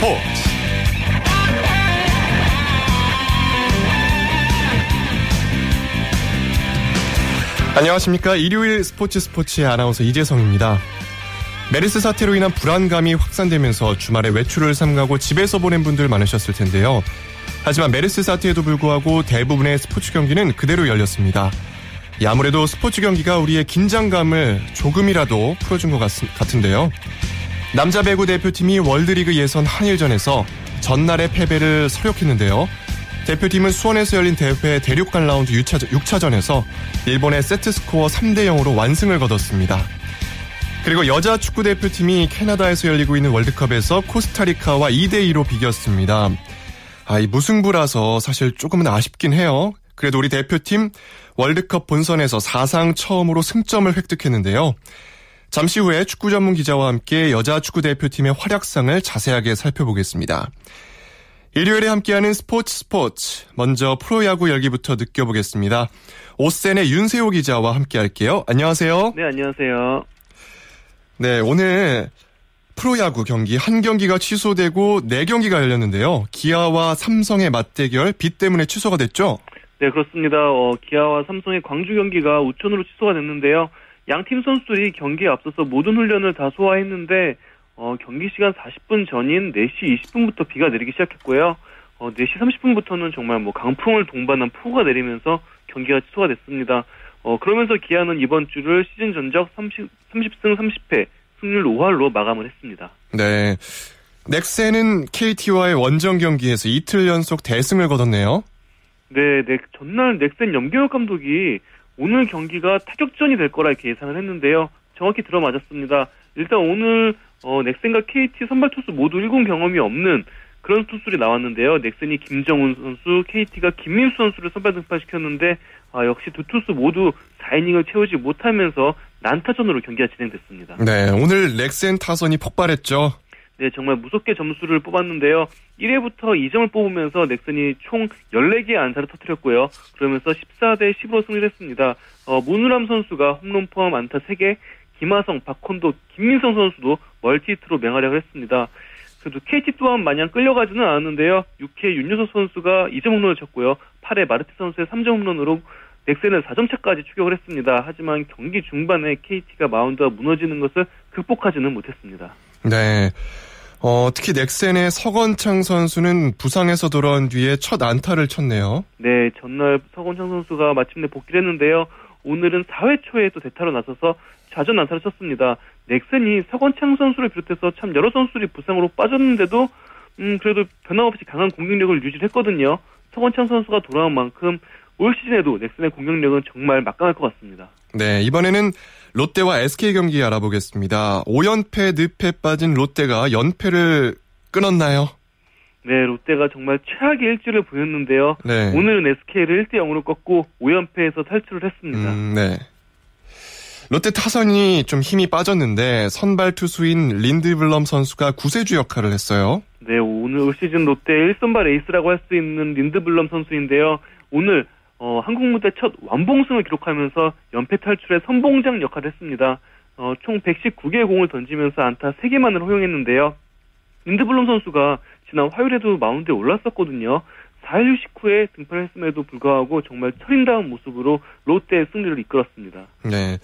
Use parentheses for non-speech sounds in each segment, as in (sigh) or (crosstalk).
스포츠. 안녕하십니까. 일요일 스포츠 스포츠의 아나운서 이재성입니다. 메르스 사태로 인한 불안감이 확산되면서 주말에 외출을 삼가고 집에서 보낸 분들 많으셨을 텐데요. 하지만 메르스 사태에도 불구하고 대부분의 스포츠 경기는 그대로 열렸습니다. 아무래도 스포츠 경기가 우리의 긴장감을 조금이라도 풀어준 것 같, 같은데요 남자 배구 대표팀이 월드리그 예선 한일전에서 전날의 패배를 서력했는데요. 대표팀은 수원에서 열린 대회 대륙간 라운드 6차, 전 에서 일본의 세트스코어 3대 0으로 완승을 거뒀습니다. 그리고 여자 축구 대표팀이 캐나다에서 열리고 있는 월드컵에서 코스타리카와 2대 2로 비겼습니다. 아, 이 무승부라서 사실 조금은 아쉽긴 해요. 그래도 우리 대표팀 월드컵 본선에서 사상 처음으로 승점을 획득했는데요. 잠시 후에 축구 전문 기자와 함께 여자 축구 대표팀의 활약상을 자세하게 살펴보겠습니다. 일요일에 함께하는 스포츠 스포츠. 먼저 프로야구 열기부터 느껴보겠습니다. 오센의 윤세호 기자와 함께할게요. 안녕하세요. 네, 안녕하세요. 네, 오늘 프로야구 경기 한 경기가 취소되고 네 경기가 열렸는데요. 기아와 삼성의 맞대결 비 때문에 취소가 됐죠? 네, 그렇습니다. 어, 기아와 삼성의 광주 경기가 우천으로 취소가 됐는데요. 양 팀 선수들이 경기에 앞서서 모든 훈련을 다 소화했는데 어, 경기 시간 40분 전인 4시 20분부터 비가 내리기 시작했고요. 어, 4시 30분부터는 정말 뭐 강풍을 동반한 폭우가 내리면서 경기가 취소가 됐습니다. 어, 그러면서 기아는 이번 주를 시즌 전적 30, 30승 30패 승률 5할로 마감을 했습니다. 네. 넥센은 KT와의 원정 경기에서 이틀 연속 대승을 거뒀네요. 네, 네 전날 넥센 염경엽 감독이 오늘 경기가 타격전이 될 거라 이렇게 예상을 했는데요. 정확히 들어맞았습니다. 일단 오늘 어, 넥센과 KT 선발 투수 모두 1군 경험이 없는 그런 투수들이 나왔는데요. 넥센이 김정훈 선수, KT가 김민수 선수를 선발 등판시켰는데 아, 역시 두 투수 모두 4이닝을 채우지 못하면서 난타전으로 경기가 진행됐습니다. 네, 오늘 넥센 타선이 폭발했죠. 네, 정말 무섭게 점수를 뽑았는데요. 1회부터 2점을 뽑으면서 넥슨이 총 14개의 안타를 터뜨렸고요. 그러면서 14대 10으로 승리했습니다. 어, 문우람 선수가 홈런 포함 안타 3개, 김하성, 박헌도, 김민성 선수도 멀티히트로 맹활약을 했습니다. 그래도 KT 또한 마냥 끌려가지는 않았는데요. 6회 윤요섭 선수가 2점 홈런을 쳤고요. 8회 마르테 선수의 3점 홈런으로 넥센은 4점 차까지 추격을 했습니다. 하지만 경기 중반에 KT가 마운드가 무너지는 것을 극복하지는 못했습니다. 네. 어, 특히 넥센의 서건창 선수는 부상에서 돌아온 뒤에 첫 안타를 쳤네요. 네, 전날 서건창 선수가 마침내 복귀를 했는데요. 오늘은 4회 초에 또 대타로 나서서 자전 안타를 쳤습니다. 넥센이 서건창 선수를 비롯해서 참 여러 선수들이 부상으로 빠졌는데도 음, 그래도 변함없이 강한 공격력을 유지했거든요. 서건창 선수가 돌아온 만큼 올 시즌에도 넥센의 공격력은 정말 막강할 것 같습니다. 네, 이번에는 롯데와 SK 경기 알아보겠습니다. 5연패 늪에 빠진 롯데가 연패를 끊었나요? 네, 롯데가 정말 최악의 일주를 보였는데요. 네. 오늘은 SK를 1대 0으로 꺾고 5연패에서 탈출을 했습니다. 음, 네. 롯데 타선이 좀 힘이 빠졌는데 선발 투수인 린드블럼 선수가 구세주 역할을 했어요. 네, 오늘 올 시즌 롯데 1선발 에이스라고 할 수 있는 린드블럼 선수인데요. 오늘 어, 한국 무대 첫 완봉승을 기록하면서 연패 탈출의 선봉장 역할을 했습니다. 어, 총 119개의 공을 던지면서 안타 3개만을 허용했는데요. 린드블럼 선수가 지난 화요일에도 마운드에 올랐었거든요. 4일 휴식 후에 등판을 했음에도 불구하고 정말 철인다운 모습으로 롯데의 승리를 이끌었습니다. 네.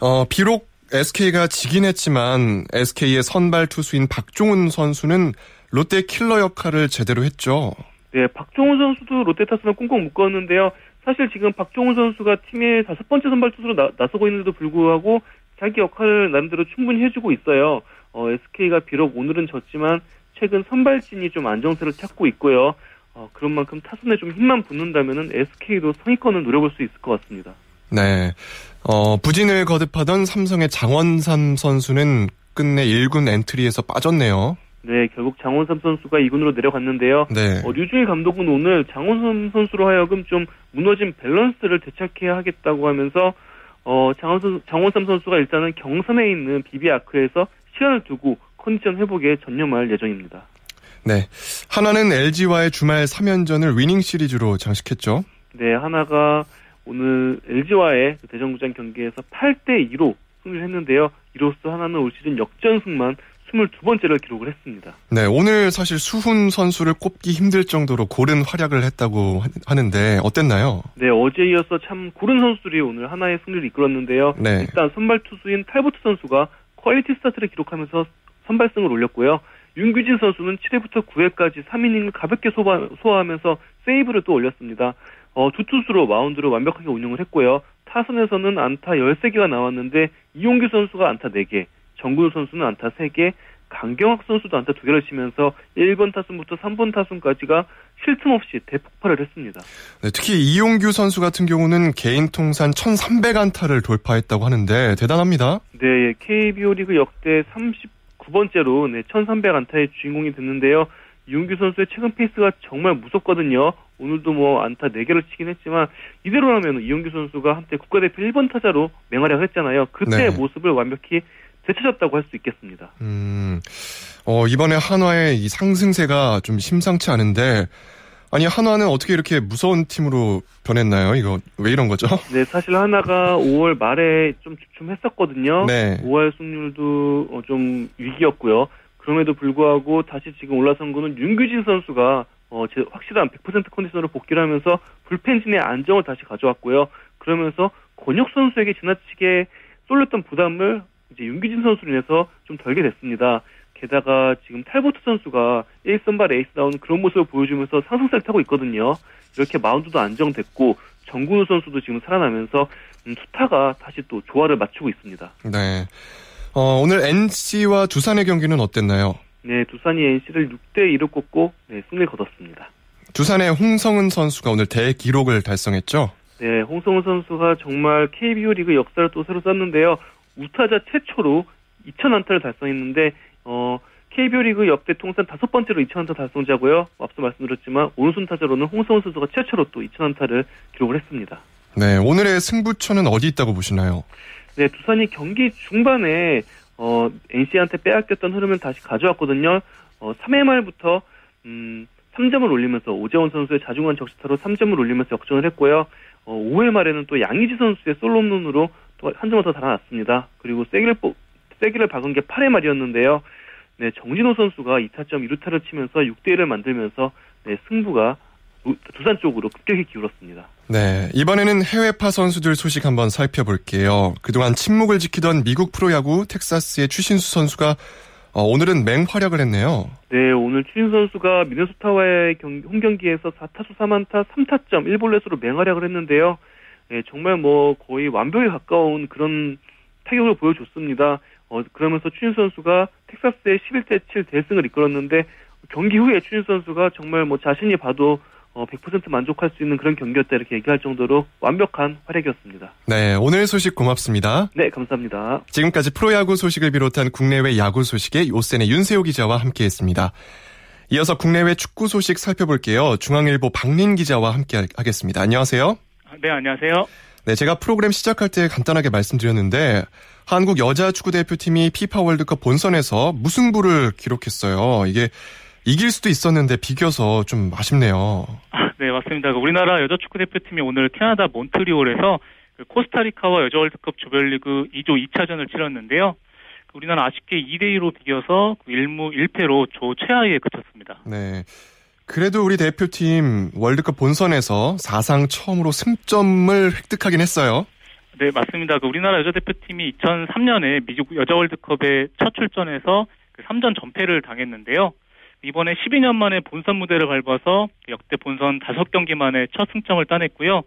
어, 비록 SK가 지긴 했지만 SK의 선발 투수인 박종훈 선수는 롯데 킬러 역할을 제대로 했죠. 네, 박종훈 선수도 롯데 타선을 꽁꽁 묶었는데요. 사실 지금 박종훈 선수가 팀의 다섯 번째 선발 투수로 나, 나서고 있는데도 불구하고 자기 역할을 나름대로 충분히 해주고 있어요. 어, SK가 비록 오늘은 졌지만 최근 선발진이 좀 안정세를 찾고 있고요. 어, 그런 만큼 타선에 좀 힘만 붙는다면은 SK도 상위권을 노려볼 수 있을 것 같습니다. 네. 어, 부진을 거듭하던 삼성의 장원삼 선수는 끝내 1군 엔트리에서 빠졌네요. 네, 결국 장원삼 선수가 2군으로 내려갔는데요. 네. 어, 류중일 감독은 오늘 장원삼 선수로 하여금 좀 무너진 밸런스를 되찾게 하겠다고 하면서 어, 장원삼, 장원삼 선수가 일단은 경산에 있는 BB아크에서 시간을 두고 컨디션 회복에 전념할 예정입니다. 네. 한화는 LG와의 주말 3연전을 위닝 시리즈로 장식했죠. 네, 한화가 오늘 LG와의 대전구장 경기에서 8대 2로 승리를 했는데요. 이로써 한화는 올 시즌 역전승만 22번째를 기록을 했습니다. 네, 오늘 사실 수훈 선수를 꼽기 힘들 정도로 고른 활약을 했다고 하는데 어땠나요? 네, 어제 이어서 참 고른 선수들이 오늘 한화의 승리를 이끌었는데요. 네. 일단 선발 투수인 탈보트 선수가 퀄리티 스타트를 기록하면서 선발승을 올렸고요. 윤규진 선수는 7회부터 9회까지 3이닝을 가볍게 소화, 소화하면서 세이브를 또 올렸습니다. 어, 두 투수로 마운드를 완벽하게 운영을 했고요. 타선에서는 안타 13개가 나왔는데 이용규 선수가 안타 4개, 정근우 선수는 안타 3개, 강경학 선수도 안타 2개를 치면서 1번 타순부터 3번 타순까지가 쉴 틈 없이 대폭발을 했습니다. 네, 특히 이용규 선수 같은 경우는 개인 통산 1,300안타를 돌파했다고 하는데 대단합니다. 네, KBO 리그 역대 39번째로 네, 1,300안타의 주인공이 됐는데요. 이용규 선수의 최근 페이스가 정말 무섭거든요. 오늘도 뭐 안타 4개를 치긴 했지만 이대로라면 이용규 선수가 한때 국가대표 1번 타자로 맹활약을 했잖아요. 그때의 네. 모습을 완벽히 되찾았다고 할 수 있겠습니다. 음, 어, 이번에 한화의 이 상승세가 좀 심상치 않은데 아니 한화는 어떻게 이렇게 무서운 팀으로 변했나요? 이거 왜 이런 거죠? (laughs) 네, 사실 한화가 5월 말에 좀 주춤했었거든요. 네. 5월 승률도 어, 좀 위기였고요. 그럼에도 불구하고 다시 지금 올라선 거는 윤규진 선수가 어, 제 확실한 100% 컨디션으로 복귀를 하면서 불펜진의 안정을 다시 가져왔고요. 그러면서 권혁 선수에게 지나치게 쏠렸던 부담을 이제 윤규진 선수로 인해서 좀 덜게 됐습니다. 게다가 지금 탈보트 선수가 1선발 에이스다운 그런 모습을 보여주면서 상승세를 타고 있거든요. 이렇게 마운드도 안정됐고 정근우 선수도 지금 살아나면서 음, 투타가 다시 또 조화를 맞추고 있습니다. 네. 어, 오늘 NC와 두산의 경기는 어땠나요? 네, 두산이 NC를 6대 2로 꺾고 네, 승리를 거뒀습니다. 두산의 홍성흔 선수가 오늘 대기록을 달성했죠? 네, 홍성은 선수가 정말 KBO 리그 역사를 또 새로 썼는데요. 우타자 최초로 2,000안타를 달성했는데 어, KBO 리그 역대 통산 다섯 번째로 2,000안타 달성자고요. 앞서 말씀드렸지만 오른손 타자로는 홍성훈 선수가 최초로 또 2,000안타를 기록을 했습니다. 네, 오늘의 승부처는 어디 있다고 보시나요? 네, 두산이 경기 중반에 어, NC한테 빼앗겼던 흐름을 다시 가져왔거든요. 어, 3회 말부터 음, 3점을 올리면서 오재원 선수의 자중한 적시타로 3점을 올리면서 역전을 했고요. 어, 5회 말에는 또 양의지 선수의 솔로 홈런으로 또 한 점을 더 달아났습니다. 그리고 세기를 세기를 박은 게 8회 말이었는데요. 네, 정진호 선수가 2타점 2루타를 치면서 6대 1을 만들면서 네, 승부가 두산 쪽으로 급격히 기울었습니다. 네, 이번에는 해외파 선수들 소식 한번 살펴볼게요. 그동안 침묵을 지키던 미국 프로야구 텍사스의 추신수 선수가 어, 오늘은 맹활약을 했네요. 네, 오늘 추신수 선수가 미네소타와의 경, 홈 경기에서 4타수 3안타 3타점 1볼넷으로 맹활약을 했는데요. 네, 정말 뭐 거의 완벽에 가까운 그런 타격을 보여줬습니다. 어, 그러면서 추신수 선수가 텍사스의 11대 7 대승을 이끌었는데 경기 후에 추신수 선수가 정말 뭐 자신이 봐도 어, 100% 만족할 수 있는 그런 경기였다 이렇게 얘기할 정도로 완벽한 활약이었습니다. 네, 오늘 소식 고맙습니다. 네, 감사합니다. 지금까지 프로야구 소식을 비롯한 국내외 야구 소식에 요센의 윤세호 기자와 함께했습니다. 이어서 국내외 축구 소식 살펴볼게요. 중앙일보 박린 기자와 함께 하겠습니다. 안녕하세요. 네, 안녕하세요. 네, 제가 프로그램 시작할 때 간단하게 말씀드렸는데 한국 여자 축구 대표팀이 피파 월드컵 본선에서 무승부를 기록했어요. 이게 이길 수도 있었는데 비겨서 좀 아쉽네요. 아, 네, 맞습니다. 그 우리나라 여자 축구 대표팀이 오늘 캐나다 몬트리올에서 그 코스타리카와 여자 월드컵 조별리그 2조 2차전을 치렀는데요. 그 우리나라 아쉽게 2대 2로 비겨서 1무 그 1패로 조 최하위에 그쳤습니다. 네. 그래도 우리 대표팀 월드컵 본선에서 사상 처음으로 승점을 획득하긴 했어요. 네, 맞습니다. 그 우리나라 여자 대표팀이 2003년에 미국 여자 월드컵에 첫 출전해서 그 3전 전패를 당했는데요. 이번에 12년 만에 본선 무대를 밟아서 역대 본선 5경기 만에 첫 승점을 따냈고요.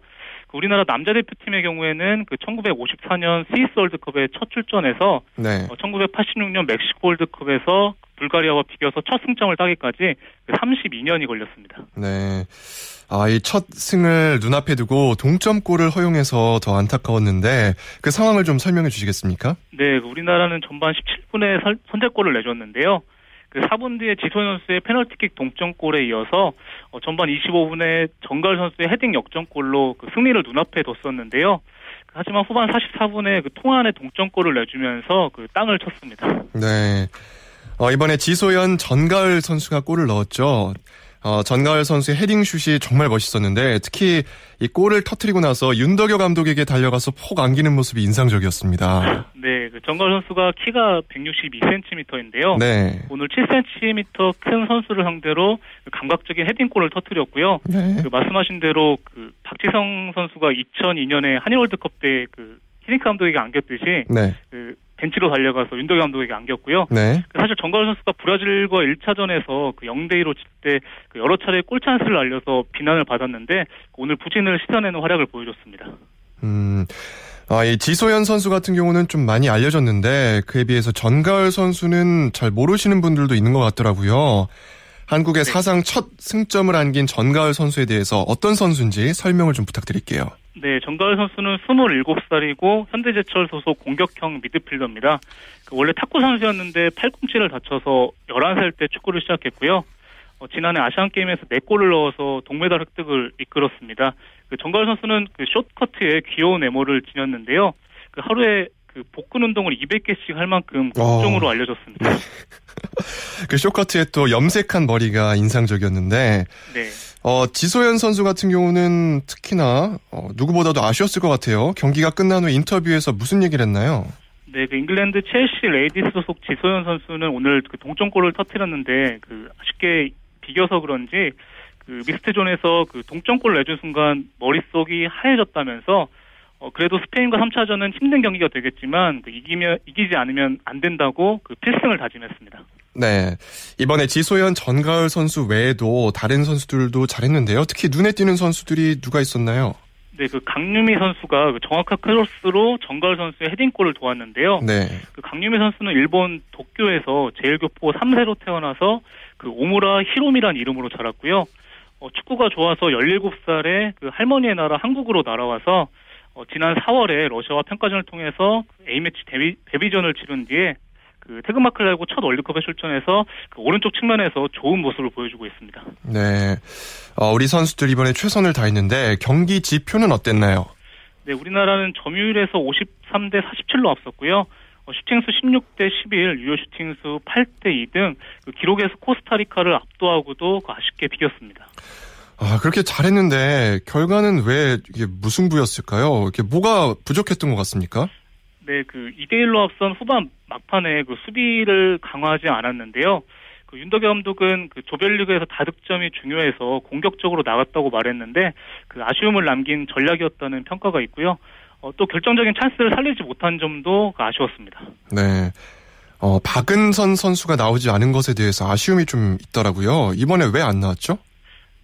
그 우리나라 남자 대표팀의 경우에는 그 1954년 스위스 월드컵에 첫 출전해서 네. 1986년 어, 멕시코 월드컵에서 불가리아와 비겨서 첫 승점을 따기까지 32년이 그 걸렸습니다. 네. 아, 이 첫 승을 눈앞에 두고 동점골을 허용해서 더 안타까웠는데 그 상황을 좀 설명해 주시겠습니까? 네, 그 우리나라는 전반 17분에 선제골을 내줬는데요. 그 4분 뒤에 지소연 선수의 페널티킥 동점골에 이어서 어, 전반 25분에 정갈 선수의 헤딩 역전골로 그 승리를 눈앞에 뒀었는데요. 하지만 후반 44분에 그 통안의 동점골을 내주면서 그 땅을 쳤습니다. 네. 어, 이번에 지소연 전가을 선수가 골을 넣었죠. 어, 전가을 선수의 헤딩슛이 정말 멋있었는데 특히 이 골을 터트리고 나서 윤덕여 감독에게 달려가서 폭 안기는 모습이 인상적이었습니다. 네, 그 전가을 선수가 키가 162cm인데요. 네. 오늘 7cm 큰 선수를 상대로 그 감각적인 헤딩골을 터트렸고요. 네. 그 말씀하신 대로 그 박지성 선수가 2002년에 한일 월드컵 때그 히딩크 감독에게 안겼듯이 네. 그 벤치로 달려가서 윤덕여 감독에게 안겼고요. 네. 사실 정가을 선수가 브라질과 1차전에서 그 0대 2로 칠때 그 여러 차례 골 찬스를 날려서 비난을 받았는데 오늘 부진을 씻어내는 활약을 보여줬습니다. 음. 아, 이 지소연 선수 같은 경우는 좀 많이 알려졌는데 그에 비해서 전가을 선수는 잘 모르시는 분들도 있는 것 같더라고요. 한국의 네. 사상 첫 승점을 안긴 전가을 선수에 대해서 어떤 선수인지 설명을 좀 부탁드릴게요. 네, 정가을 선수는 27살이고 현대제철 소속 공격형 미드필더입니다. 그 원래 탁구 선수였는데 팔꿈치를 다쳐서 11살 때 축구를 시작했고요. 어, 지난해 아시안 게임에서 4골을 넣어서 동메달 획득을 이끌었습니다. 그 정가을 선수는 그 숏커트에 귀여운 외모를 지녔는데요. 그 하루에 그 복근 운동을 200개씩 할 만큼 국종으로 어. 알려졌습니다. (laughs) 그 쇼커트에 또 염색한 머리가 인상적이었는데 네. 어, 지소연 선수 같은 경우는 특히나 어, 누구보다도 아쉬웠을 것 같아요. 경기가 끝난 후 인터뷰에서 무슨 얘기를 했나요? 네, 그 잉글랜드 첼시 레이디스 소속 지소연 선수는 오늘 그 동점골을 터뜨렸는데 그 아쉽게 비겨서 그런지 그 믹스트 존에서 그 동점골 내준 순간 머릿속이 하얘졌다면서 어 그래도 스페인과 3차전은 힘든 경기가 되겠지만 그 이기면 이기지 않으면 안 된다고 그 필승을 다짐했습니다. 네. 이번에 지소연 전가을 선수 외에도 다른 선수들도 잘했는데요. 특히 눈에 띄는 선수들이 누가 있었나요? 네, 그 강유미 선수가 그 정확한 크로스로 정가을 선수의 헤딩골을 도왔는데요. 네. 그 강유미 선수는 일본 도쿄에서 제일교포 3세로 태어나서 그 오무라 히로미란 이름으로 자랐고요. 어, 축구가 좋아서 17살에 그 할머니의 나라 한국으로 날아와서 어, 지난 4월에 러시아와 평가전을 통해서 그 A매치 데뷔, 데뷔전을 치른 뒤에 그 태극마크를 달고 첫 월드컵에 출전해서 그 오른쪽 측면에서 좋은 모습을 보여주고 있습니다. 네. 어, 우리 선수들 이번에 최선을 다했는데 경기 지표는 어땠나요? 네, 우리나라는 점유율에서 53대 47로 앞섰고요. 어, 슈팅수 16대 11, 유효 슈팅수 8대 2등 그 기록에서 코스타리카를 압도하고도 그 아쉽게 비겼습니다. 아, 그렇게 잘했는데 결과는 왜 이게 무승부였을까요? 이게 뭐가 부족했던 것 같습니까? 네, 그 2대 1로 앞선 후반 막판에 그 수비를 강화하지 않았는데요. 그 윤덕여 감독은 그 조별리그에서 다득점이 중요해서 공격적으로 나갔다고 말했는데 그 아쉬움을 남긴 전략이었다는 평가가 있고요. 어, 또 결정적인 찬스를 살리지 못한 점도 그 아쉬웠습니다. 네. 어, 박은선 선수가 나오지 않은 것에 대해서 아쉬움이 좀 있더라고요. 이번에 왜 안 나왔죠?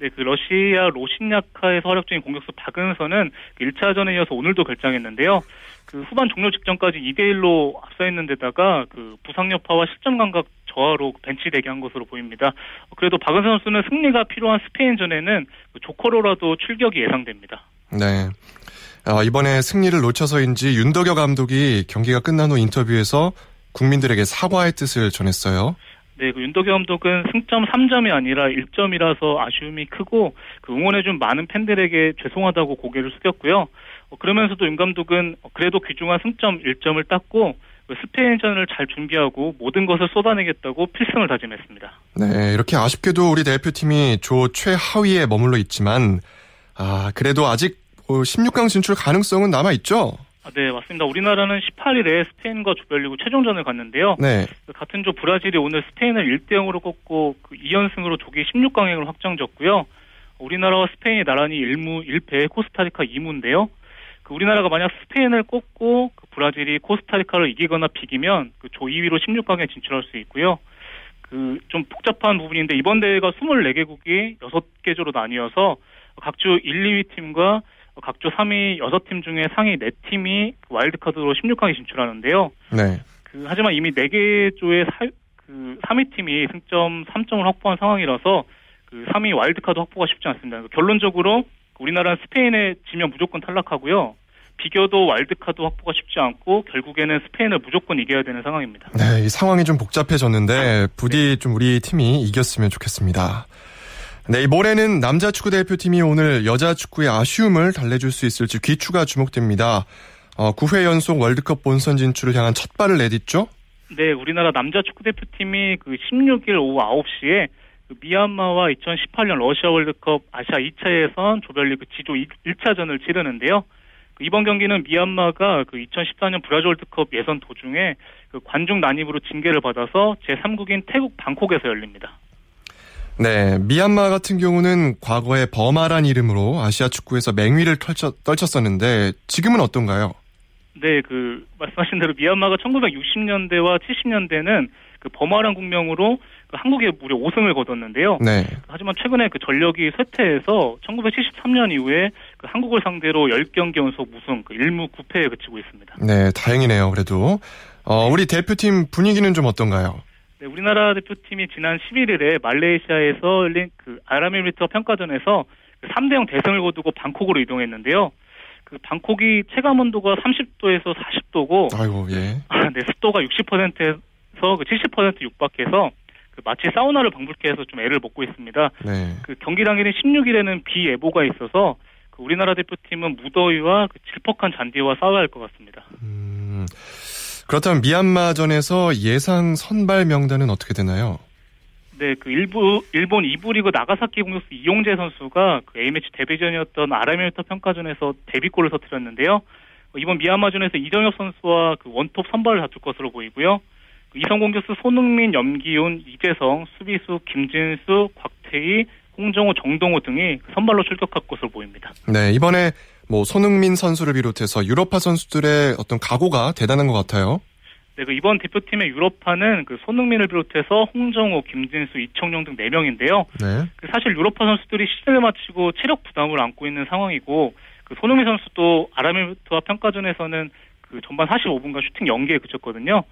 네, 그 러시아 로신야카에서 활약 중인 공격수 그 1차전에 이어서 오늘도 결장했는데요. 그 후반 종료 직전까지 2대 1로 앞서 있는 데다가 그 부상 여파와 실점 감각 저하로 벤치 대기한 것으로 보입니다. 어, 그래도 박은선 선수는 승리가 필요한 스페인전에는 그 조커로라도 출격이 예상됩니다. 네. 어, 이번에 승리를 놓쳐서인지 윤덕여 감독이 경기가 끝난 후 인터뷰에서 국민들에게 사과의 뜻을 전했어요. 네, 그 윤덕여 감독은 승점 3점이 아니라 1점이라서 아쉬움이 크고 그 응원해준 많은 팬들에게 죄송하다고 고개를 숙였고요. 어, 그러면서도 윤 감독은 어, 그래도 귀중한 승점 1점을 땄고 그 스페인전을 잘 준비하고 모든 것을 쏟아내겠다고 필승을 다짐했습니다. 네, 이렇게 아쉽게도 우리 대표팀이 조 최하위에 머물러 있지만 아, 그래도 아직 16강 진출 가능성은 남아 있죠. 아, 네, 맞습니다. 우리나라는 18일에 스페인과 조별리그 최종전을 갔는데요. 네. 그 같은 조 브라질이 오늘 스페인을 1대 0으로 꺾고 그 2연승으로 조기 16강행을 확정졌고요. 우리나라와 스페인이 나란히 1무 1패, 코스타리카 2무인데요. 그 우리나라가 만약 스페인을 꺾고 그 브라질이 코스타리카를 이기거나 비기면 그 조 2위로 16강에 진출할 수 있고요. 그 좀 복잡한 부분인데 이번 대회가 24개국이 6개 조로 나뉘어서 각주 1, 2위 팀과 각조 3위 6팀 중에 상위 4팀이 와일드카드로 16강에 진출하는데요. 네. 그 하지만 이미 4개 조의 사, 그 3위 팀이 승점 3점을 확보한 상황이라서 그 3위 와일드카드 확보가 쉽지 않습니다. 결론적으로 우리나라는 스페인에 지면 무조건 탈락하고요. 비교도 와일드카드 확보가 쉽지 않고 결국에는 스페인을 무조건 이겨야 되는 상황입니다. 네, 이 상황이 좀 복잡해졌는데 부디 좀 우리 팀이 이겼으면 좋겠습니다. 네, 이 모레는 남자 축구 대표팀이 오늘 여자 축구의 아쉬움을 달래줄 수 있을지 귀추가 주목됩니다. 어, 9회 연속 월드컵 본선 진출을 향한 첫 발을 내딛죠? 네, 우리나라 남자 축구 대표팀이 그 16일 오후 9시에 그 미얀마와 2018년 러시아 월드컵 아시아 2차 예선 조별리그 지조 1차전을 치르는데요. 그 이번 경기는 미얀마가 그 2014년 브라질 월드컵 예선 도중에 그 관중 난입으로 징계를 받아서 제3국인 태국 방콕에서 열립니다. 네, 미얀마 같은 경우는 과거에 버마란 이름으로 아시아 축구에서 맹위를 펼쳐, 떨쳤었는데 지금은 어떤가요? 네, 그 말씀하신 대로 미얀마가 1960년대와 70년대는 그 버마란 국명으로 그 한국에 무려 5승을 거뒀는데요. 네. 하지만 최근에 그 전력이 쇠퇴해서 1973년 이후에 그 한국을 상대로 10경기 연속 무승, 그 1무 9패에 그치고 있습니다. 네, 다행이네요. 그래도 어, 우리 대표팀 분위기는 좀 어떤가요? 네, 우리나라 대표팀이 지난 11일에 말레이시아에서 열린 그 아랍에미리트 평가전에서 그 3대0 대승을 거두고 방콕으로 이동했는데요. 그 방콕이 체감 온도가 30도에서 40도고, 아이고 예. 네 습도가 60%에서 그 70% 육박해서 그 마치 사우나를 방불케 해서 좀 애를 먹고 있습니다. 네. 그 경기 당일인 16일에는 비 예보가 있어서 그 우리나라 대표팀은 무더위와 그 질퍽한 잔디와 싸워야 할 것 같습니다. 음, 그렇다면 미얀마전에서 예상 선발 명단은 어떻게 되나요? 네, 그 일부 일본 2부 리그 나가사키 공격수 이용재 선수가 그 A매치 데뷔전이었던 아라메르터 평가전에서 데뷔골을 터뜨렸는데요. 어, 이번 미얀마전에서 이정엽 선수와 그 원톱 선발을 다툴 것으로 보이고요. 그 이성 공격수 손흥민, 염기훈, 이재성, 수비수 김진수, 곽태희, 홍정호, 정동호 등이 선발로 출격할 것으로 보입니다. 네, 이번에 뭐 손흥민 선수를 비롯해서 유럽파 선수들의 어떤 각오가 대단한 것 같아요. 네, 그 이번 대표팀의 유럽파는 그 손흥민을 비롯해서 홍정호, 김진수, 이청용 등 4명인데요. 네. 그 사실 유럽파 선수들이 시즌을 마치고 체력 부담을 안고 있는 상황이고 그 손흥민 선수도 아라메르트와 평가전에서는 그 전반 45분간 슈팅 연계에 그쳤거든요.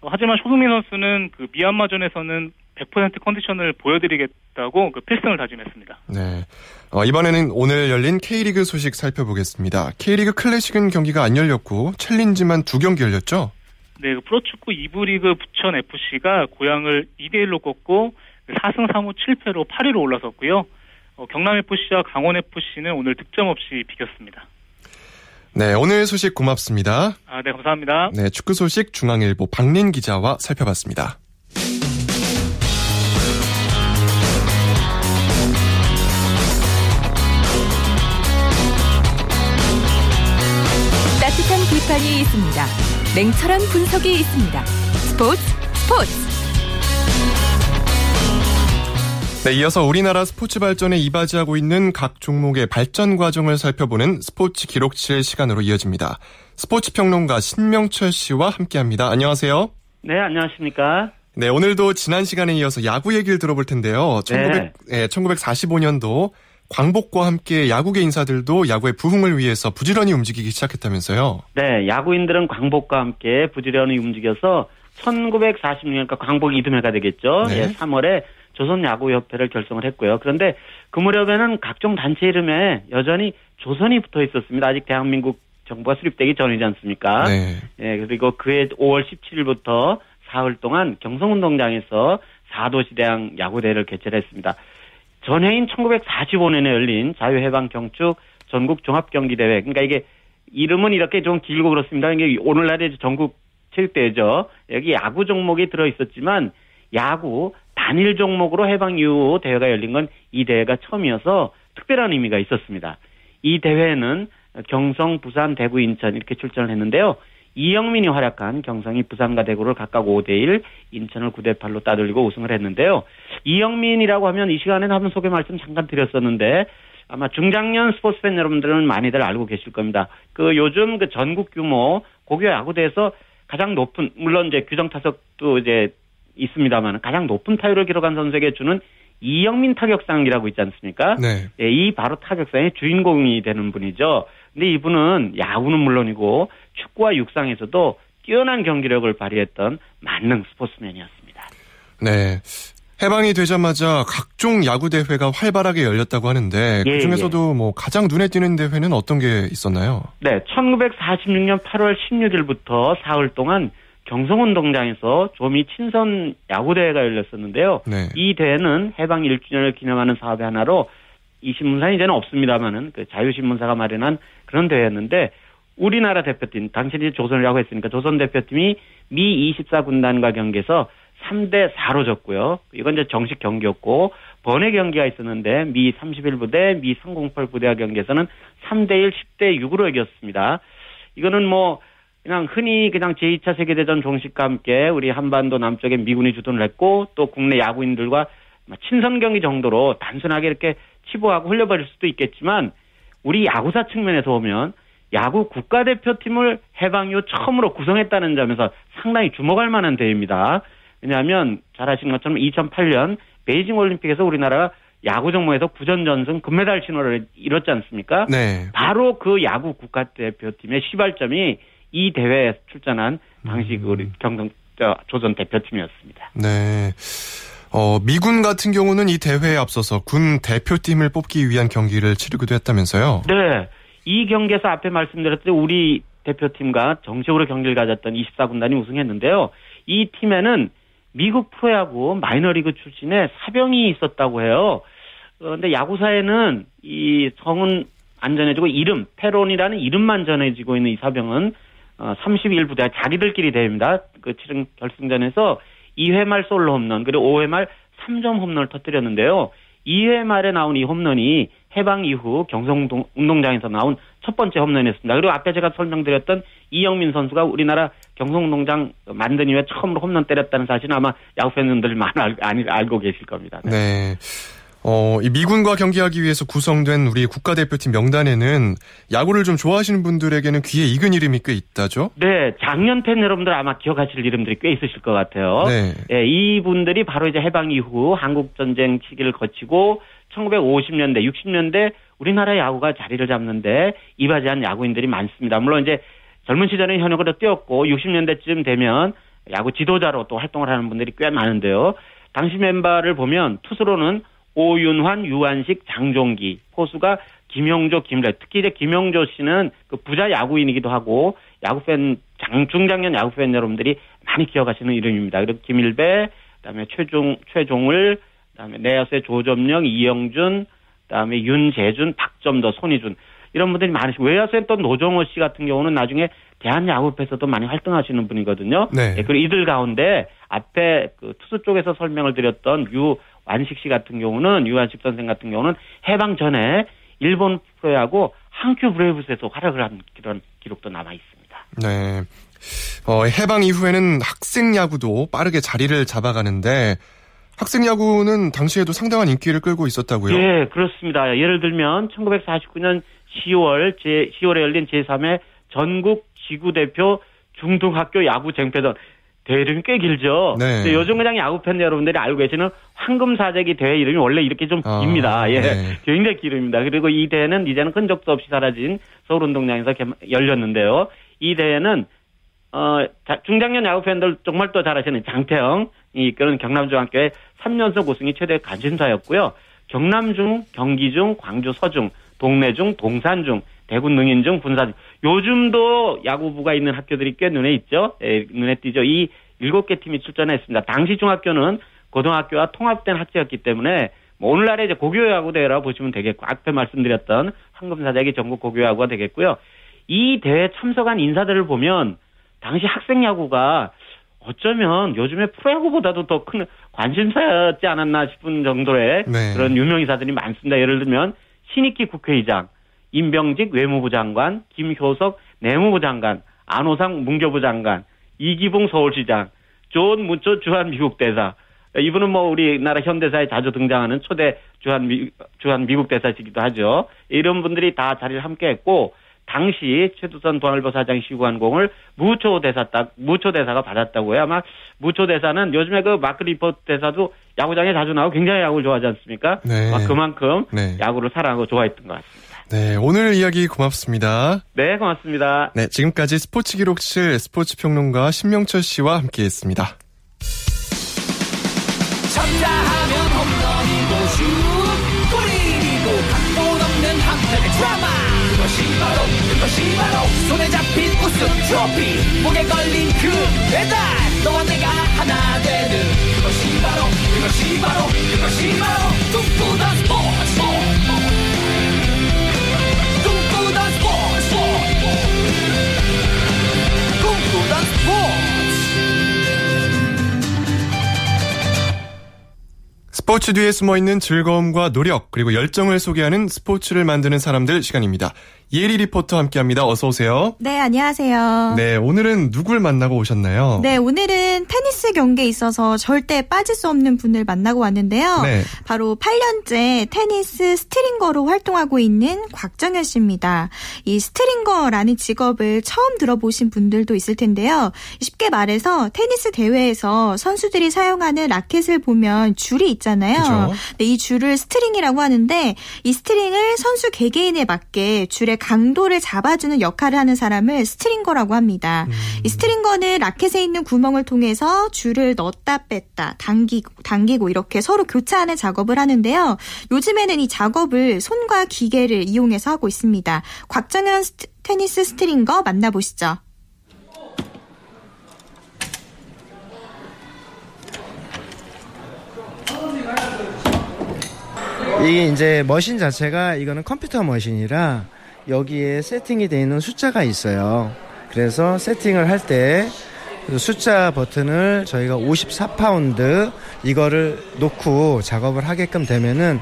어, 하지만 손흥민 선수는 그 미얀마전에서는 100% 컨디션을 보여드리겠다고 그 필승을 다짐했습니다. 네. 어, 이번에는 오늘 열린 K리그 소식 살펴보겠습니다. K리그 클래식은 경기가 안 열렸고 챌린지만 두 경기 열렸죠? 네, 그 프로축구 2부 리그 부천 FC가 고향을 2대 1로 꺾고 4승 3무 7패로 8위로 올라섰고요. 어, 경남 FC와 강원 FC는 오늘 득점 없이 비겼습니다. 네, 오늘 소식 고맙습니다. 아, 네, 감사합니다. 네, 축구 소식 중앙일보 박린 기자와 살펴봤습니다. 비판이 있습니다. 냉철한 분석이 있습니다. 스포츠 스포츠 네, 이어서 우리나라 스포츠 발전에 이바지하고 있는 각 종목의 발전 과정을 살펴보는 스포츠 기록실 시간으로 이어집니다. 스포츠 평론가 신명철 씨와 함께합니다. 안녕하세요. 네, 안녕하십니까. 네, 오늘도 지난 시간에 이어서 야구 얘기를 들어볼 텐데요. 1900, 네. 1945년도 광복과 함께 야구계 인사들도 야구의 부흥을 위해서 부지런히 움직이기 시작했다면서요. 네, 야구인들은 광복과 함께 부지런히 움직여서 1946년, 그러니까 광복 이듬해가 되겠죠. 네. 예, 3월에 조선야구협회를 결성을 했고요. 그런데 그 무렵에는 각종 단체 이름에 여전히 조선이 붙어 있었습니다. 아직 대한민국 정부가 수립되기 전이지 않습니까? 네. 예, 그리고 그해 5월 17일부터 사흘 동안 경성운동장에서 4도시대항 야구대회를 개최를 했습니다. 전해인 1945년에 열린 자유해방경축 전국 종합경기대회. 그러니까 이게 이름은 이렇게 좀 길고 그렇습니다. 이게 오늘날의 전국 체육대회죠. 여기 야구 종목이 들어 있었지만 야구 단일 종목으로 해방 이후 대회가 열린 건 이 대회가 처음이어서 특별한 의미가 있었습니다. 이 대회에는 경성, 부산, 대구, 인천 이렇게 출전을 했는데요. 이영민이 활약한 경성이 부산과 대구를 각각 5대1, 인천을 9대8로 따돌리고 우승을 했는데요. 이영민이라고 하면 이 시간에 한번 소개 말씀 잠깐 드렸었는데 아마 중장년 스포츠 팬 여러분들은 많이들 알고 계실 겁니다. 그 요즘 그 전국 규모 고교 야구대에서 가장 높은 물론 이제 규정 타석도 이제 있습니다만 가장 높은 타율을 기록한 선수에게 주는 이영민 타격상이라고 있지 않습니까? 네. 예, 이 바로 타격상의 주인공이 되는 분이죠. 근데 이분은 야구는 물론이고 축구와 육상에서도 뛰어난 경기력을 발휘했던 만능 스포츠맨이었습니다. 네. 해방이 되자마자 각종 야구 대회가 활발하게 열렸다고 하는데 예, 그 중에서도 뭐 가장 눈에 띄는 대회는 어떤 게 있었나요? 네, 1946년 8월 16일부터 사흘 동안 경성운동장에서 조미 친선 야구 대회가 열렸었는데요. 네. 이 대회는 해방 1주년을 기념하는 사업의 하나로 이 신문사는 이제는 없습니다만은 그 자유신문사가 마련한 그런 대회였는데 우리나라 대표팀, 당신이 조선이라고 했으니까 조선 대표팀이 미 24군단과 경기에서 3대 4로 졌고요. 이건 이제 정식 경기였고 번외 경기가 있었는데 미 31부대, 미 308 부대와 경기에서는 3대 1, 10대 6으로 이겼습니다. 이거는 뭐 그냥 흔히 그냥 제2차 세계대전 종식과 함께 우리 한반도 남쪽에 미군이 주둔을 했고 또 국내 야구인들과 친선 경기 정도로 단순하게 이렇게 치부하고 흘려버릴 수도 있겠지만 우리 야구사 측면에서 보면 야구 국가대표팀을 해방 이후 처음으로 구성했다는 점에서 상당히 주목할 만한 대회입니다. 왜냐하면 잘 아시는 것처럼 2008년 베이징 올림픽에서 우리나라가 야구 종목에서 구전 전승 금메달 신호를 이뤘지 않습니까? 네. 바로 그 야구 국가대표팀의 시발점이 이 대회에 출전한 당시 그 우리 경성 조선 대표팀이었습니다. 네. 어, 미군 같은 경우는 이 대회에 앞서서 군 대표팀을 뽑기 위한 경기를 치르기도 했다면서요? 네. 이 경기에서 앞에 말씀드렸듯이 우리 대표팀과 정식으로 경기를 가졌던 24군단이 우승했는데요. 이 팀에는 미국 프로야구 마이너리그 출신의 사병이 있었다고 해요. 그런데 야구사에는 이 성은 안 전해지고 이름, 페론이라는 이름만 전해지고 있는 이 사병은 어, 32일 부대 자기들끼리 대회입니다. 그 치른 결승전에서 2회 말 솔로 홈런 그리고 5회 말 3점 홈런을 터뜨렸는데요. 2회 말에 나온 이 홈런이 해방 이후 경성 운동장에서 나온 첫 번째 홈런이었습니다. 그리고 앞에 제가 설명드렸던 이영민 선수가 우리나라 경성운동장 만든 이후에 처음으로 홈런 때렸다는 사실은 아마 야구 팬분들 많이 알, 알고 계실 겁니다. 네. 네. 어, 이 미군과 경기하기 위해서 구성된 우리 국가대표팀 명단에는 야구를 좀 좋아하시는 분들에게는 귀에 익은 이름이 꽤 있다죠? 네, 작년 팬 여러분들 아마 기억하실 이름들이 꽤 있으실 것 같아요. 네. 네 이분들이 바로 이제 해방 이후 한국전쟁 시기를 거치고 1950년대, 60년대 우리나라 야구가 자리를 잡는데 이바지한 야구인들이 많습니다. 물론 이제 젊은 시절에 현역으로 뛰었고 60년대쯤 되면 야구 지도자로 또 활동을 하는 분들이 꽤 많은데요. 당시 멤버를 보면 투수로는 오윤환, 유한식, 장종기, 포수가 김영조, 김래. 특히 이제 김영조 씨는 그 부자 야구인이기도 하고 야구 팬 장, 중장년 야구 팬 여러분들이 많이 기억하시는 이름입니다. 그리고 김일배, 그다음에 최종 최종을, 그다음에 내야수의 조점령, 이영준, 그다음에 윤재준, 박점도, 손희준 이런 분들이 많으시고 외야수의 또 노정호 씨 같은 경우는 나중에 대한야구협에서도 많이 활동하시는 분이거든요. 네. 네. 그리고 이들 가운데 앞에 그 투수 쪽에서 설명을 드렸던 유 안식 씨 같은 경우는 유한식 선생 같은 경우는 해방 전에 일본 프로야구 한큐 브레이브스에서 활약을 한 그런 기록도 남아 있습니다. 네. 어, 해방 이후에는 학생 야구도 빠르게 자리를 잡아가는데 학생 야구는 당시에도 상당한 인기를 끌고 있었다고요? 예, 그렇습니다. 예를 들면 1949년 10월 제 10월에 열린 제3회 전국 지구 대표 중등학교 야구 쟁패전 대회 이름이 꽤 길죠. 네. 요즘 그냥 야구 팬 여러분들이 알고 계시는 황금사재기 대회 이름이 원래 이렇게 좀 아, 깁니다. 예. 네. 굉장히 길입니다. 그리고 이 대회는 이제는 흔적도 없이 사라진 서울 운동장에서 열렸는데요. 이 대회는 어, 중장년 야구 팬들 정말 또 잘 아시는 장태영이 이끄는 경남중학교의 3년속 우승이 최대 관심사였고요. 경남중, 경기중, 광주 서중, 동래중, 동산중, 대구 능인중, 군사중. 요즘도 야구부가 있는 학교들이 꽤 눈에 있죠. 예, 눈에 띄죠. 이 일곱 개 팀이 출전했습니다. 당시 중학교는 고등학교와 통합된 학교였기 때문에 뭐 오늘날의 이제 고교야구 대회라고 보시면 되겠고 앞에 말씀드렸던 황금사자기 전국 고교야구가 되겠고요. 이 대회 참석한 인사들을 보면 당시 학생 야구가 어쩌면 요즘에 프로야구보다도 더 큰 관심사였지 않았나 싶은 정도의 네. 그런 유명 인사들이 많습니다. 예를 들면 신익기 국회의장, 임병직 외무부 장관, 김효석 내무부 장관, 안호상 문교부 장관, 이기봉 서울시장, 존 무초 주한 미국 대사. 이분은 뭐 우리나라 현대사에 자주 등장하는 초대 주한 미, 주한 미국 대사시기도 하죠. 이런 분들이 다 자리를 함께 했고 당시 최두선 동아일보 사장 시구한 공을 무초 대사 딱 무초 대사가 받았다고요. 아마 무초 대사는 요즘에 그 마크 리퍼트 대사도 야구장에 자주 나오고 굉장히 야구를 좋아하지 않습니까? 네. 그만큼 네. 야구를 사랑하고 좋아했던 것 같습니다. 네, 오늘 이야기 고맙습니다. 네, 고맙습니다. 네, 지금까지 스포츠 기록실 스포츠 평론가 신명철 씨와 함께 했습니다. 쳤다 하면 홈런이고 슛 골이고 각본 없는 한편의 드라마 그것이 바로 그것이 바로 손에 잡힌 우승 트로피 목에 걸린 그 배달 너와 내가 하나 되는 그것이 바로 그것이 바로 그것이 바로 꿈꾸던 스포츠 뒤에 숨어 있는 즐거움과 노력 그리고 열정을 소개하는 스포츠를 만드는 사람들 시간입니다. 예리 리포터 함께합니다. 어서 오세요. 네, 안녕하세요. 네, 오늘은 누굴 만나고 오셨나요? 네, 오늘은 테니스 경기에 있어서 절대 빠질 수 없는 분을 만나고 왔는데요. 네. 바로 8년째 테니스 스트링거로 활동하고 있는 곽정현 씨입니다. 이 스트링거라는 직업을 처음 들어보신 분들도 있을 텐데요. 쉽게 말해서 테니스 대회에서 선수들이 사용하는 라켓을 보면 줄이 있잖아요. 그죠. 네, 이 줄을 스트링이라고 하는데 이 스트링을 선수 개개인에 맞게 줄의 강도를 잡아주는 역할을 하는 사람을 스트링거라고 합니다. 이 스트링거는 라켓에 있는 구멍을 통해서 줄을 넣었다 뺐다 당기고 당기고 이렇게 서로 교차하는 작업을 하는데요. 요즘에는 이 작업을 손과 기계를 이용해서 하고 있습니다. 곽정현 스트- 테니스 스트링거 만나보시죠. 이게 이제 머신 자체가 이거는 컴퓨터 머신이라 여기에 세팅이 되어 있는 숫자가 있어요. 그래서 세팅을 할 때 숫자 버튼을 저희가 54파운드 이거를 놓고 작업을 하게끔 되면은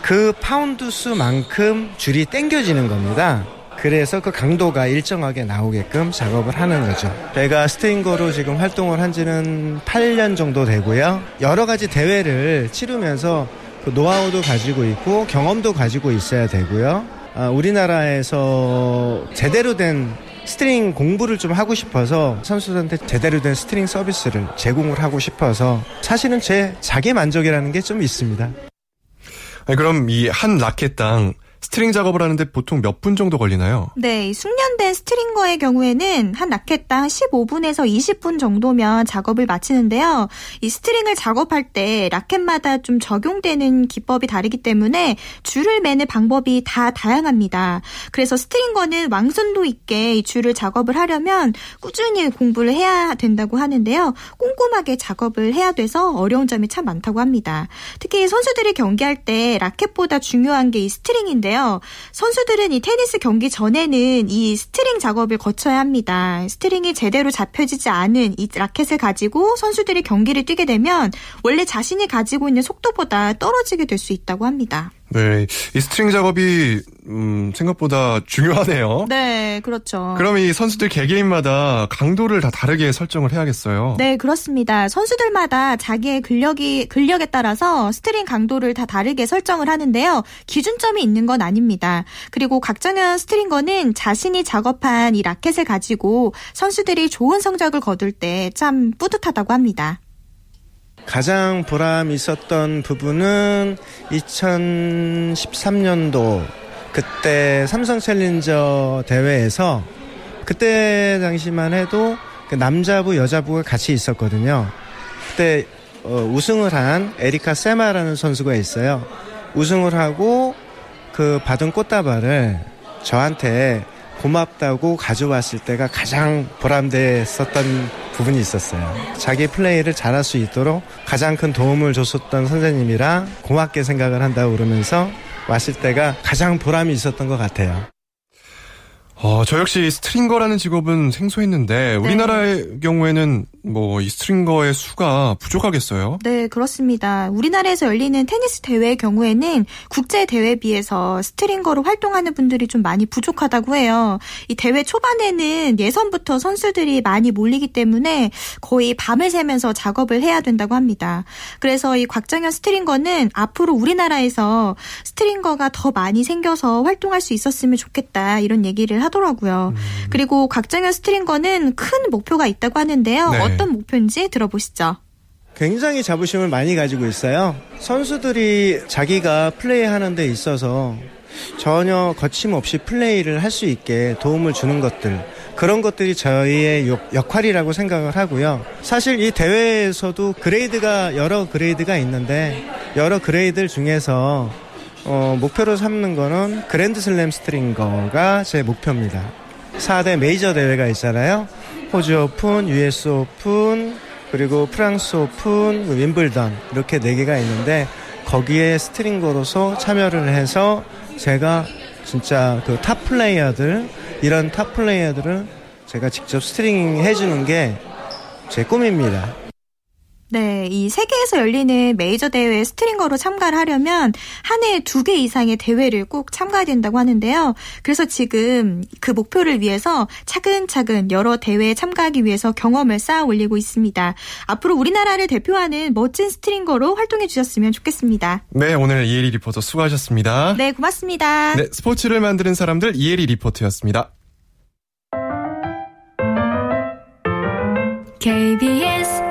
그 파운드 수만큼 줄이 당겨지는 겁니다. 그래서 그 강도가 일정하게 나오게끔 작업을 하는 거죠. 저희가 스트링거로 지금 활동을 한 지는 8년 정도 되고요. 여러 가지 대회를 치르면서 그 노하우도 가지고 있고 경험도 가지고 있어야 되고요. 아, 우리나라에서 제대로 된 스트링 공부를 좀 하고 싶어서 선수들한테 제대로 된 스트링 서비스를 제공을 하고 싶어서 사실은 제 자기 만족이라는 게 좀 있습니다. 아니, 그럼 이 한 라켓당 스트링 작업을 하는데 보통 몇 분 정도 걸리나요? 네, 이 숙련된 스트링거의 경우에는 한 라켓당 15분에서 20분 정도면 작업을 마치는데요. 이 스트링을 작업할 때 라켓마다 좀 적용되는 기법이 다르기 때문에 줄을 매는 방법이 다 다양합니다. 그래서 stringer는 완성도 있게 이 줄을 작업을 하려면 꾸준히 공부를 해야 된다고 하는데요. 꼼꼼하게 작업을 해야 돼서 어려운 점이 참 많다고 합니다. 특히 선수들이 경기할 때 라켓보다 중요한 게 이 스트링인데 요. 선수들은 이 테니스 경기 전에는 이 스트링 작업을 거쳐야 합니다. 스트링이 제대로 잡혀지지 않은 이 라켓을 가지고 선수들이 경기를 뛰게 되면 원래 자신이 가지고 있는 속도보다 떨어지게 될 수 있다고 합니다. 네, 이 스트링 작업이 음, 생각보다 중요하네요. (laughs) 네, 그렇죠. 그럼 이 선수들 개개인마다 강도를 다 다르게 설정을 해야겠어요. 네, 그렇습니다. 선수들마다 자기의 근력이 근력에 따라서 스트링 강도를 다 다르게 설정을 하는데요. 기준점이 있는 건 아닙니다. 그리고 곽정현 stringer는 자신이 작업한 이 라켓을 가지고 선수들이 좋은 성적을 거둘 때 참 뿌듯하다고 합니다. 가장 보람 있었던 부분은 2013년도 그때 삼성 챌린저 대회에서 그때 당시만 해도 그 남자부 여자부가 같이 있었거든요. 그때 어, 우승을 한 에리카 세마라는 선수가 있어요. 우승을 하고 그 받은 꽃다발을 저한테 고맙다고 가져왔을 때가 가장 보람됐었던 부분이 있었어요. 자기 플레이를 잘할 수 있도록 가장 큰 도움을 줬었던 선생님이라 고맙게 생각을 한다고 그러면서 왔을 때가 가장 보람이 있었던 것 같아요. 어, 저 역시 stringer라는 직업은 생소했는데 우리나라의 경우에는 뭐 이 stringer의 수가 부족하겠어요. 네, 그렇습니다. 우리나라에서 열리는 테니스 대회의 경우에는 국제 대회에 비해서 stringer로 활동하는 분들이 좀 많이 부족하다고 해요. 이 대회 초반에는 예선부터 선수들이 많이 몰리기 때문에 거의 밤을 새면서 작업을 해야 된다고 합니다. 그래서 이 곽정현 stringer는 앞으로 우리나라에서 stringer가 더 많이 생겨서 활동할 수 있었으면 좋겠다 이런 얘기를 하더라고요. 그리고 곽정현 stringer는 큰 목표가 있다고 하는데요. 네. 어떤 목표인지 들어보시죠. 굉장히 자부심을 많이 가지고 있어요. 선수들이 자기가 플레이하는 데 있어서 전혀 거침없이 플레이를 할 수 있게 도움을 주는 것들 그런 것들이 저희의 역- 역할이라고 생각을 하고요. 사실 이 대회에서도 grade가 여러 grade가 있는데 여러 grade 중에서 어, 목표로 삼는 거는 그랜드슬램 stringer가 제 목표입니다. 4대 메이저 대회가 있잖아요. 호주 오픈, US 오픈, 그리고 프랑스 오픈, 윔블던 이렇게 네 개가 있는데 거기에 stringer로서 참여를 해서 제가 진짜 그 top player들 이런 top player들을 제가 직접 스트링 해주는 게 제 꿈입니다. 네, 이 세계에서 열리는 메이저 대회 stringer로 참가를 하려면 한 해에 두 개 이상의 대회를 꼭 참가해야 된다고 하는데요. 그래서 지금 그 목표를 위해서 차근차근 여러 대회에 참가하기 위해서 경험을 쌓아 올리고 있습니다. 앞으로 우리나라를 대표하는 멋진 stringer로 활동해 주셨으면 좋겠습니다. 네, 오늘 이혜리 리포터 수고하셨습니다. 네, 고맙습니다. 네, 스포츠를 만드는 사람들 이혜리 리포터였습니다. KBS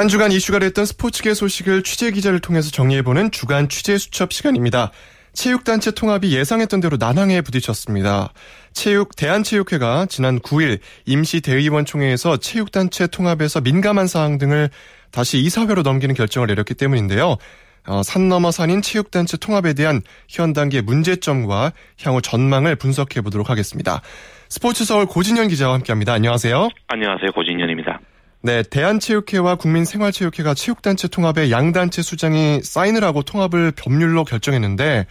한 주간 이슈가 됐던 스포츠계 소식을 취재 기자를 통해서 정리해보는 주간 취재 수첩 시간입니다. 체육단체 통합이 예상했던 대로 난항에 부딪혔습니다. 체육 대한체육회가 지난 9일 임시 대의원 총회에서 체육단체 통합에서 민감한 사항 등을 다시 이사회로 넘기는 결정을 내렸기 때문인데요. 어, 산 넘어 산인 체육단체 통합에 대한 현 단계 문제점과 향후 전망을 분석해 보도록 하겠습니다. 스포츠 서울 고진현 기자와 함께합니다. 안녕하세요. 안녕하세요. 고진현입니다. 네, 대한체육회와 국민생활체육회가 체육단체 통합에 양단체 수장이 사인을 하고 통합을 법률로 결정했는데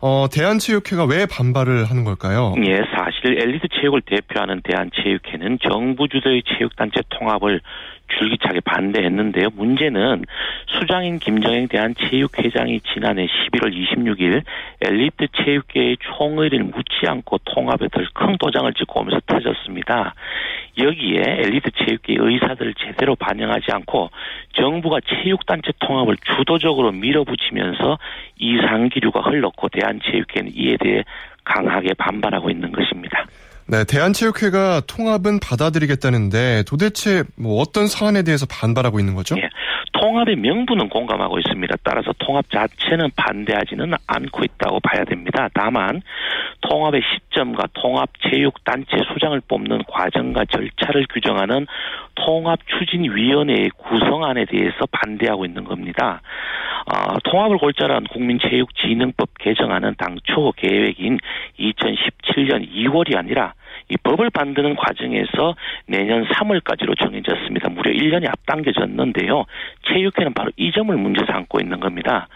어, 대한체육회가 왜 반발을 하는 걸까요? 예, 사실 엘리트 체육을 대표하는 대한체육회는 정부 주도의 체육단체 통합을 줄기차게 반대했는데요. 문제는 수장인 김정행 대한 체육회장이 지난해 11월 26일 엘리트 체육계의 총의를 묻지 않고 통합에 덜 큰 도장을 찍고 오면서 터졌습니다. 여기에 엘리트 체육계의 의사들을 제대로 반영하지 않고 정부가 체육단체 통합을 주도적으로 밀어붙이면서 이상기류가 흘렀고 대한체육회는 이에 대해 강하게 반발하고 있는 것입니다. 네, 대한체육회가 통합은 받아들이겠다는데 도대체 뭐 어떤 사안에 대해서 반발하고 있는 거죠? 예, 통합의 명분은 공감하고 있습니다. 따라서 통합 자체는 반대하지는 않고 있다고 봐야 됩니다. 다만 통합의 시점과 통합 체육 단체 수장을 뽑는 과정과 절차를 규정하는 통합 추진 위원회의 구성안에 대해서 반대하고 있는 겁니다. 어, 통합을 골자로 한 국민체육진흥법 개정안은 당초 계획인 2017년 2월이 아니라 이 법을 만드는 과정에서 내년 3월까지로 정해졌습니다. 무려 1년이 앞당겨졌는데요. 체육회는 바로 이 점을 문제 삼고 있는 겁니다.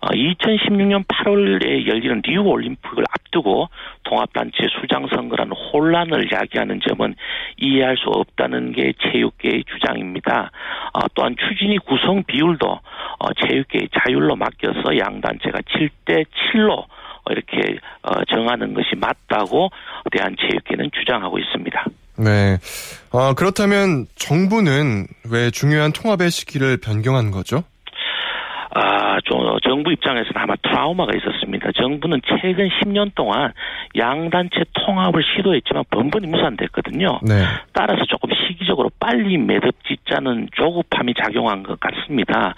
어, 2016년 8월에 열리는 리우 올림픽을 앞두고 통합단체 수장 선거라는 혼란을 야기하는 점은 이해할 수 없다는 게 체육계의 주장입니다. 어, 또한 추진위 구성 비율도 어, 체육계의 자율로 맡겨서 양 단체가 7대 7로 이렇게 어, 정하는 것이 맞다고 대한체육회는 주장하고 있습니다. 네. 어, 그렇다면 정부는 왜 중요한 통합의 시기를 변경한 거죠? 아, 좀, 정부 입장에서는 아마 트라우마가 있었습니다. 정부는 최근 10년 동안 양단체 통합을 시도했지만 번번이 무산됐거든요. 네. 따라서 조금 시기적으로 빨리 매듭 짓자는 조급함이 작용한 것 같습니다.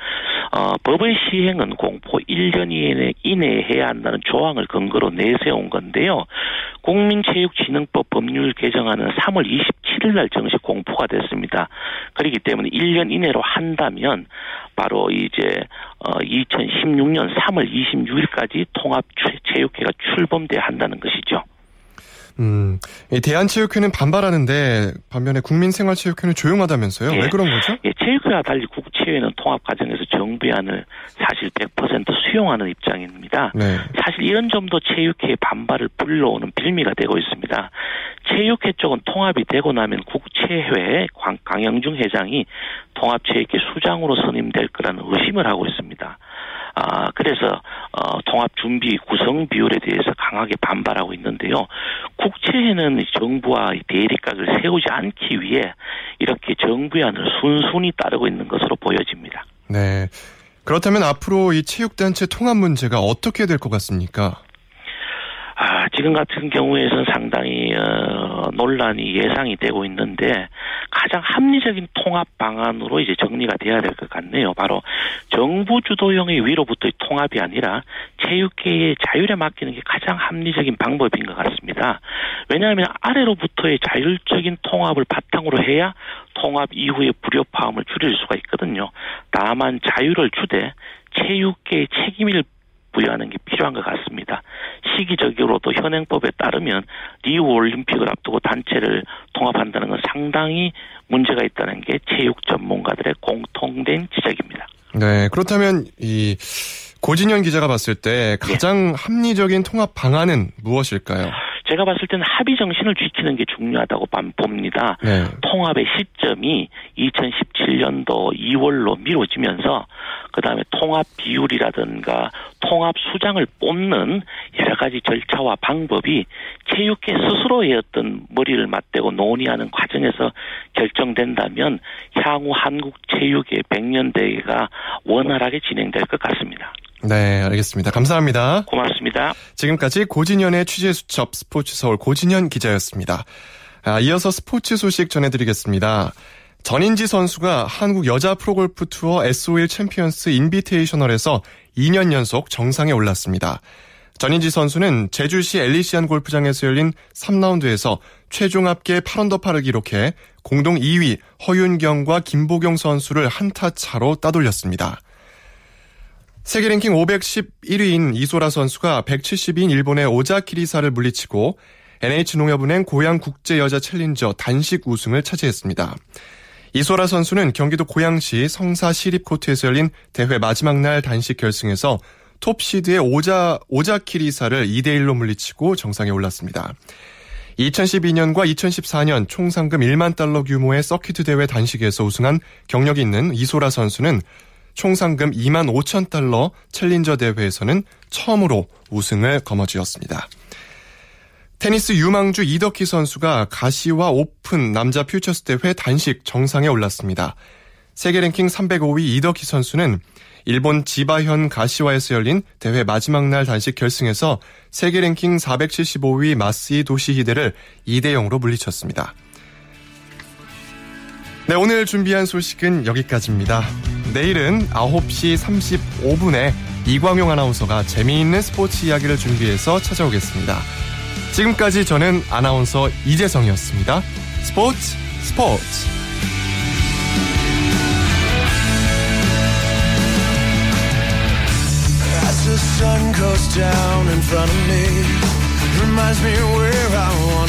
어, 법의 시행은 공포 1년 이내, 이내에 해야 한다는 조항을 근거로 내세운 건데요. 국민체육진흥법 법률 개정안은 3월 27일 날 정식 공포가 됐습니다. 그렇기 때문에 1년 이내로 한다면 바로 이제 어 2016년 3월 26일까지 통합 체육회가 출범돼야 한다는 것이죠. 음, 이 대한체육회는 반발하는데 반면에 국민생활체육회는 조용하다면서요? 예. 왜 그런 거죠? 예, 체육회와 달리 국체회는 통합 과정에서 정부의 안을 사실 100% 수용하는 입장입니다. 네. 사실 이런 점도 체육회의 반발을 불러오는 빌미가 되고 있습니다. 체육회 쪽은 통합이 되고 나면 국체회 강- 강영중 회장이 통합체육회 수장으로 선임될 거라는 의심을 하고 있습니다. 아, 그래서, 어, 통합 준비 구성 비율에 대해서 강하게 반발하고 있는데요. 국체회는 정부와 이 대립각을 세우지 않기 위해 이렇게 정부의 안을 순순히 따르고 있는 것으로 보여집니다. 네. 그렇다면 앞으로 이 체육단체 통합 문제가 어떻게 될 것 같습니까? 아, 지금 같은 경우에는 상당히 어, 논란이 예상이 되고 있는데 가장 합리적인 통합 방안으로 이제 정리가 돼야 될 것 같네요. 바로 정부 주도형의 위로부터의 통합이 아니라 체육계의 자율에 맡기는 게 가장 합리적인 방법인 것 같습니다. 왜냐하면 아래로부터의 자율적인 통합을 바탕으로 해야 통합 이후의 불협화음을 줄일 수가 있거든요. 다만 자율을 주되 체육계의 책임을 부여하는 게 필요한 것 같습니다. 시기적으로도 현행법에 따르면 리우 올림픽을 앞두고 단체를 통합한다는 건 상당히 문제가 있다는 게 체육 전문가들의 공통된 지적입니다. 네. 그렇다면 이 고진현 기자가 봤을 때 가장 합리적인 통합 방안은 무엇일까요? 제가 봤을 때는 합의 정신을 지키는 게 중요하다고 봅니다. 네. 통합의 시점이 2017년도 2월로 미뤄지면서 그다음에 통합 비율이라든가 통합 수장을 뽑는 여러 가지 절차와 방법이 체육계 스스로의 어떤 머리를 맞대고 논의하는 과정에서 결정된다면 향후 한국 체육의 100년 대회가 원활하게 진행될 것 같습니다. 네, 알겠습니다. 감사합니다. 고맙습니다. 지금까지 고진현의 취재 수첩 스포츠 서울 고진현 기자였습니다. 아, 이어서 스포츠 소식 전해드리겠습니다. 전인지 선수가 한국 여자 프로골프 투어 SOL 챔피언스 인비테이셔널에서 2년 연속 정상에 올랐습니다. 전인지 선수는 제주시 엘리시안 골프장에서 열린 3라운드에서 최종 합계 8언더파를 기록해 공동 2위 허윤경과 김보경 선수를 한타 차로 따돌렸습니다. 세계 랭킹 511위인 이소라 선수가 170위인 일본의 오자키리사를 물리치고 NH농협은행 고양 국제 여자 챌린저 단식 우승을 차지했습니다. 이소라 선수는 경기도 고양시 성사 시립 코트에서 열린 대회 마지막 날 단식 결승에서 톱시드의 오자, 오자키리사를 2대 1로 물리치고 정상에 올랐습니다. 2012년과 2014년 총 상금 1만 달러 규모의 서키트 대회 단식에서 우승한 경력이 있는 이소라 선수는 총 상금 2만 5천 달러 챌린저 대회에서는 처음으로 우승을 거머쥐었습니다. 테니스 유망주 이덕희 선수가 가시와 오픈 남자 퓨처스 대회 단식 정상에 올랐습니다. 세계 랭킹 305위 이덕희 선수는 일본 지바현 가시와에서 열린 대회 마지막 날 단식 결승에서 세계 랭킹 475위 마스이 도시히데를 2대 0으로 물리쳤습니다. 네, 오늘 준비한 소식은 여기까지입니다. 내일은 9시 35분에 이광용 아나운서가 재미있는 스포츠 이야기를 준비해서 찾아오겠습니다. 지금까지 저는 아나운서 이재성이었습니다. 스포츠 스포츠 sun goes down in front of me Reminds me where I